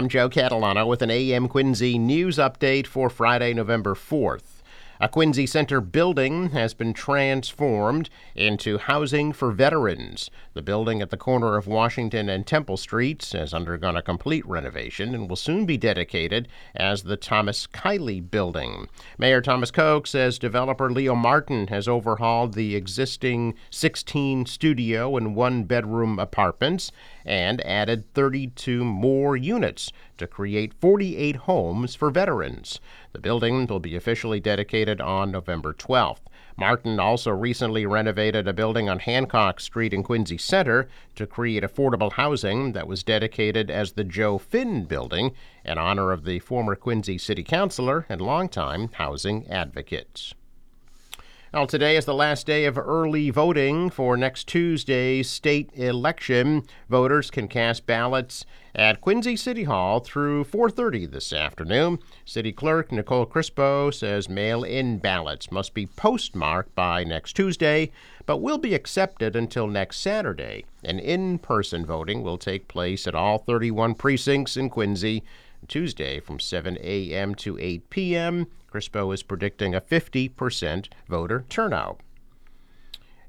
I'm Joe Catalano with an AM Quincy news update for Friday, November 4th. A Quincy Center building has been transformed into housing for veterans. The building at the corner of Washington and Temple Streets has undergone a complete renovation and will soon be dedicated as the Thomas Kiley Building. Mayor Thomas Koch says developer Leo Martin has overhauled the existing 16 studio and one bedroom apartments and added 32 more units to create 48 homes for veterans. The building will be officially dedicated on November 12th. Martin also recently renovated a building on Hancock Street in Quincy Center to create affordable housing that was dedicated as the Joe Finn Building in honor of the former Quincy City Councilor and longtime housing advocate. Well, today is the last day of early voting for next Tuesday's state election. Voters can cast ballots at Quincy City Hall through 4:30 this afternoon. City Clerk Nicole Crispo says mail-in ballots must be postmarked by next Tuesday, but will be accepted until next Saturday. And in-person voting will take place at all 31 precincts in Quincy Tuesday from 7 a.m. to 8 p.m. Crispo is predicting a 50% voter turnout.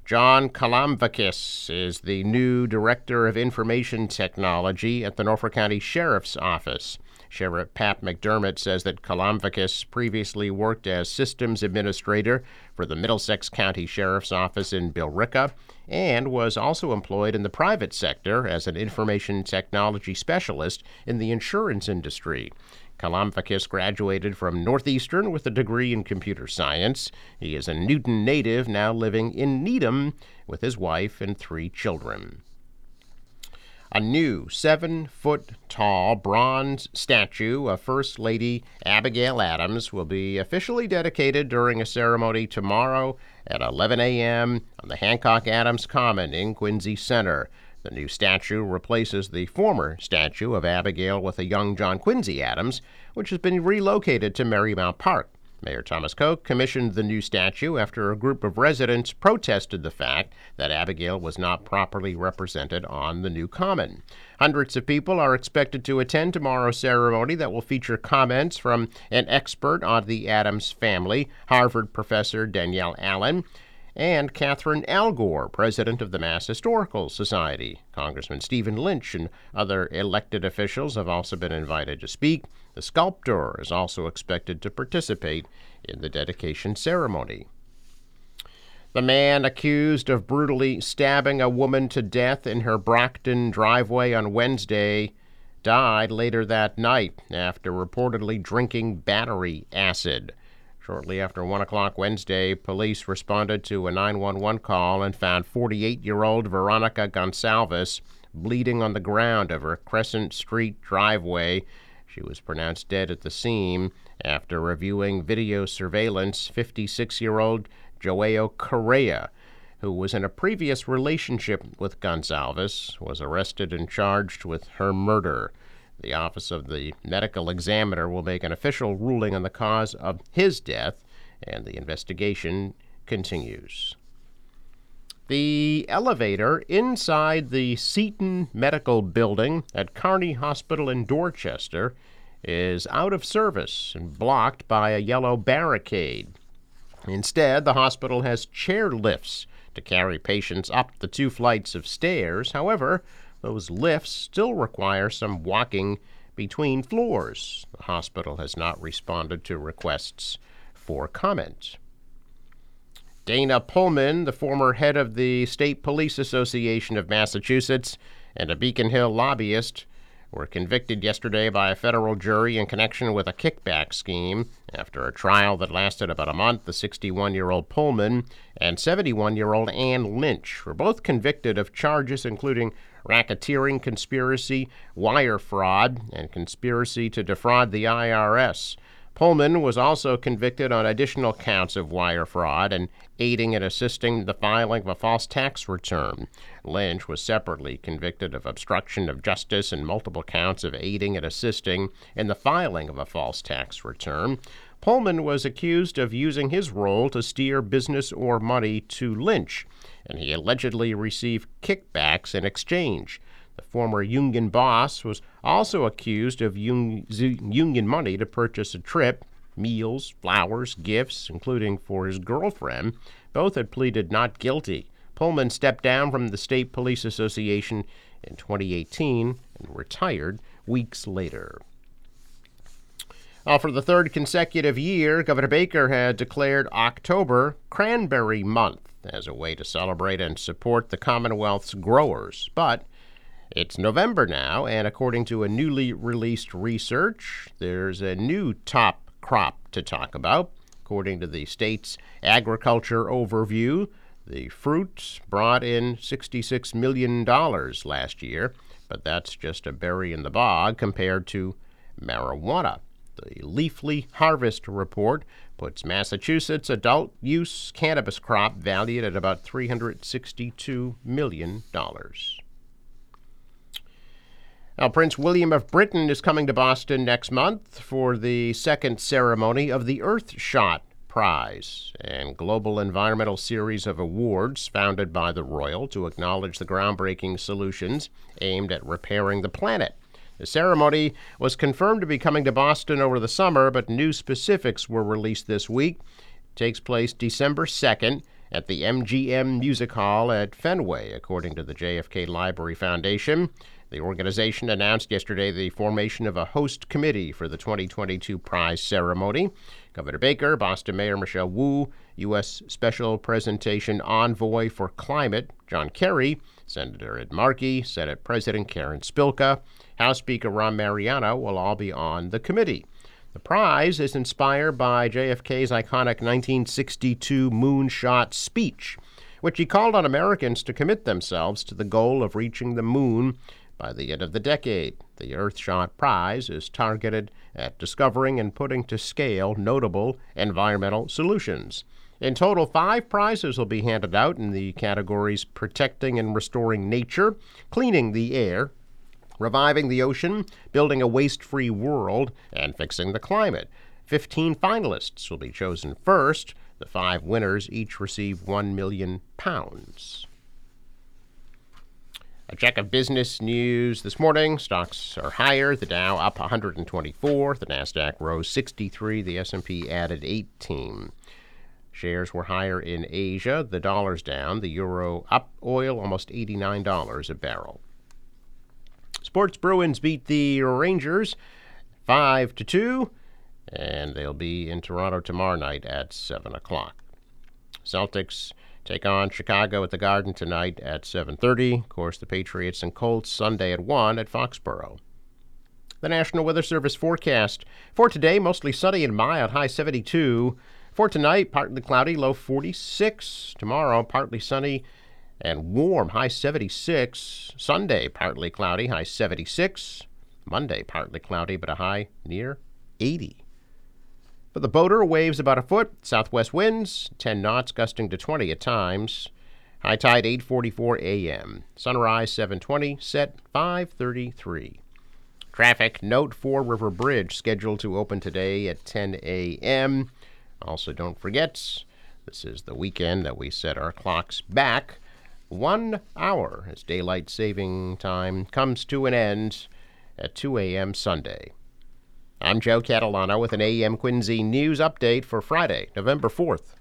John Kalamvakis is the new Director of Information Technology at the Norfolk County Sheriff's Office. Sheriff Pat McDermott says that Kalamvakis previously worked as systems administrator for the Middlesex County Sheriff's Office in Billerica and was also employed in the private sector as an information technology specialist in the insurance industry. Kalamvakis graduated from Northeastern with a degree in computer science. He is a Newton native now living in Needham with his wife and three children. A new seven foot tall bronze statue of First Lady Abigail Adams will be officially dedicated during a ceremony tomorrow at 11 a.m. on the Hancock Adams Common in Quincy Center. The new statue replaces the former statue of Abigail with a young John Quincy Adams, which has been relocated to Merrymount Park. Mayor Thomas Koch commissioned the new statue after a group of residents protested the fact that Abigail was not properly represented on the new common. Hundreds of people are expected to attend tomorrow's ceremony that will feature comments from an expert on the Adams family, Harvard professor Danielle Allen and Catherine Allgor, president of the Mass Historical Society. Congressman Stephen Lynch and other elected officials have also been invited to speak. The sculptor is also expected to participate in the dedication ceremony. The man accused of brutally stabbing a woman to death in her Brockton driveway on Wednesday died later that night after reportedly drinking battery acid. Shortly after 1 o'clock Wednesday, police responded to a 911 call and found 48 year old Veronica Gonsalves bleeding on the ground of her Crescent Street driveway she was pronounced dead at the scene after reviewing video surveillance. 56 year old Joao Correa, who was in a previous relationship with Gonsalves, was arrested and charged with her murder. The Office of the Medical Examiner will make an official ruling on the cause of his death, and the investigation continues. The elevator inside the Seton Medical Building at Carney Hospital in Dorchester is out of service and blocked by a yellow barricade. Instead, the hospital has chair lifts to carry patients up the two flights of stairs. However, those lifts still require some walking between floors. The hospital has not responded to requests for comment. Dana Pullman, the former head of the State Police Association of Massachusetts and a Beacon Hill lobbyist, were convicted yesterday by a federal jury in connection with a kickback scheme. After a trial that lasted about a month, the 61 year old Pullman and 71 year old Ann Lynch were both convicted of charges including racketeering, conspiracy, wire fraud, and conspiracy to defraud the IRS. Pullman was also convicted on additional counts of wire fraud and aiding and assisting the filing of a false tax return. Lynch was separately convicted of obstruction of justice and multiple counts of aiding and assisting in the filing of a false tax return. Pullman was accused of using his role to steer business or money to Lynch, and he allegedly received kickbacks in exchange. The former union boss was also accused of un- union money to purchase a trip, meals, flowers, gifts, including for his girlfriend. Both had pleaded not guilty. Pullman stepped down from the State Police Association in 2018 and retired weeks later. Uh, for the third consecutive year, Governor Baker had declared October Cranberry Month as a way to celebrate and support the Commonwealth's growers. But it's November now, and according to a newly released research, there's a new top crop to talk about. According to the state's agriculture overview, the fruit brought in $66 million last year, but that's just a berry in the bog compared to marijuana. The Leafly Harvest Report puts Massachusetts adult use cannabis crop valued at about $362 million. Now, Prince William of Britain is coming to Boston next month for the second ceremony of the Earthshot Prize, and global environmental series of awards founded by the Royal to acknowledge the groundbreaking solutions aimed at repairing the planet. The ceremony was confirmed to be coming to Boston over the summer, but new specifics were released this week. It takes place December 2nd at the MGM Music Hall at Fenway, according to the JFK Library Foundation. The organization announced yesterday the formation of a host committee for the 2022 prize ceremony. Governor Baker, Boston Mayor Michelle Wu, U.S. Special Presidential Envoy for Climate John Kerry, Senator Ed Markey, Senate President Karen Spilka, House Speaker Ron Mariano will all be on the committee. The prize is inspired by JFK's iconic 1962 moonshot speech, which he called on Americans to commit themselves to the goal of reaching the moon by the end of the decade. The Earthshot Prize is targeted at discovering and putting to scale notable environmental solutions. In total, five prizes will be handed out in the categories Protecting and Restoring Nature, Cleaning the Air, reviving the ocean, building a waste free world, and fixing the climate. Fifteen finalists will be chosen first. The five winners each receive one million pounds. A check of business news this morning. Stocks are higher. The Dow up 124. The Nasdaq rose 63. The S&P added 18. Shares were higher in Asia. The dollar's down. The euro up. Oil almost $89 a barrel. Sports Bruins beat the Rangers 5 to 2, and they'll be in Toronto tomorrow night at 7 o'clock. Celtics take on Chicago at the Garden tonight at 7:30. Of course, the Patriots and Colts Sunday at 1 at Foxborough. The National Weather Service forecast for today mostly sunny and mild, high 72. For tonight, partly cloudy, low 46. Tomorrow, partly sunny and warm, high 76. Sunday, partly cloudy, high 76. Monday, partly cloudy, but a high near 80. For the boater, waves about a foot, southwest winds 10 knots, gusting to 20 at times. High tide 8:44 a.m. Sunrise 7:20, set 5:33. Traffic note Fore River Bridge scheduled to open today at 10 a.m. Also, don't forget, this is the weekend that we set our clocks back one hour as daylight saving time comes to an end at 2 a.m. Sunday. I'm Joe Catalano with an AM Quincy news update for Friday, November 4th.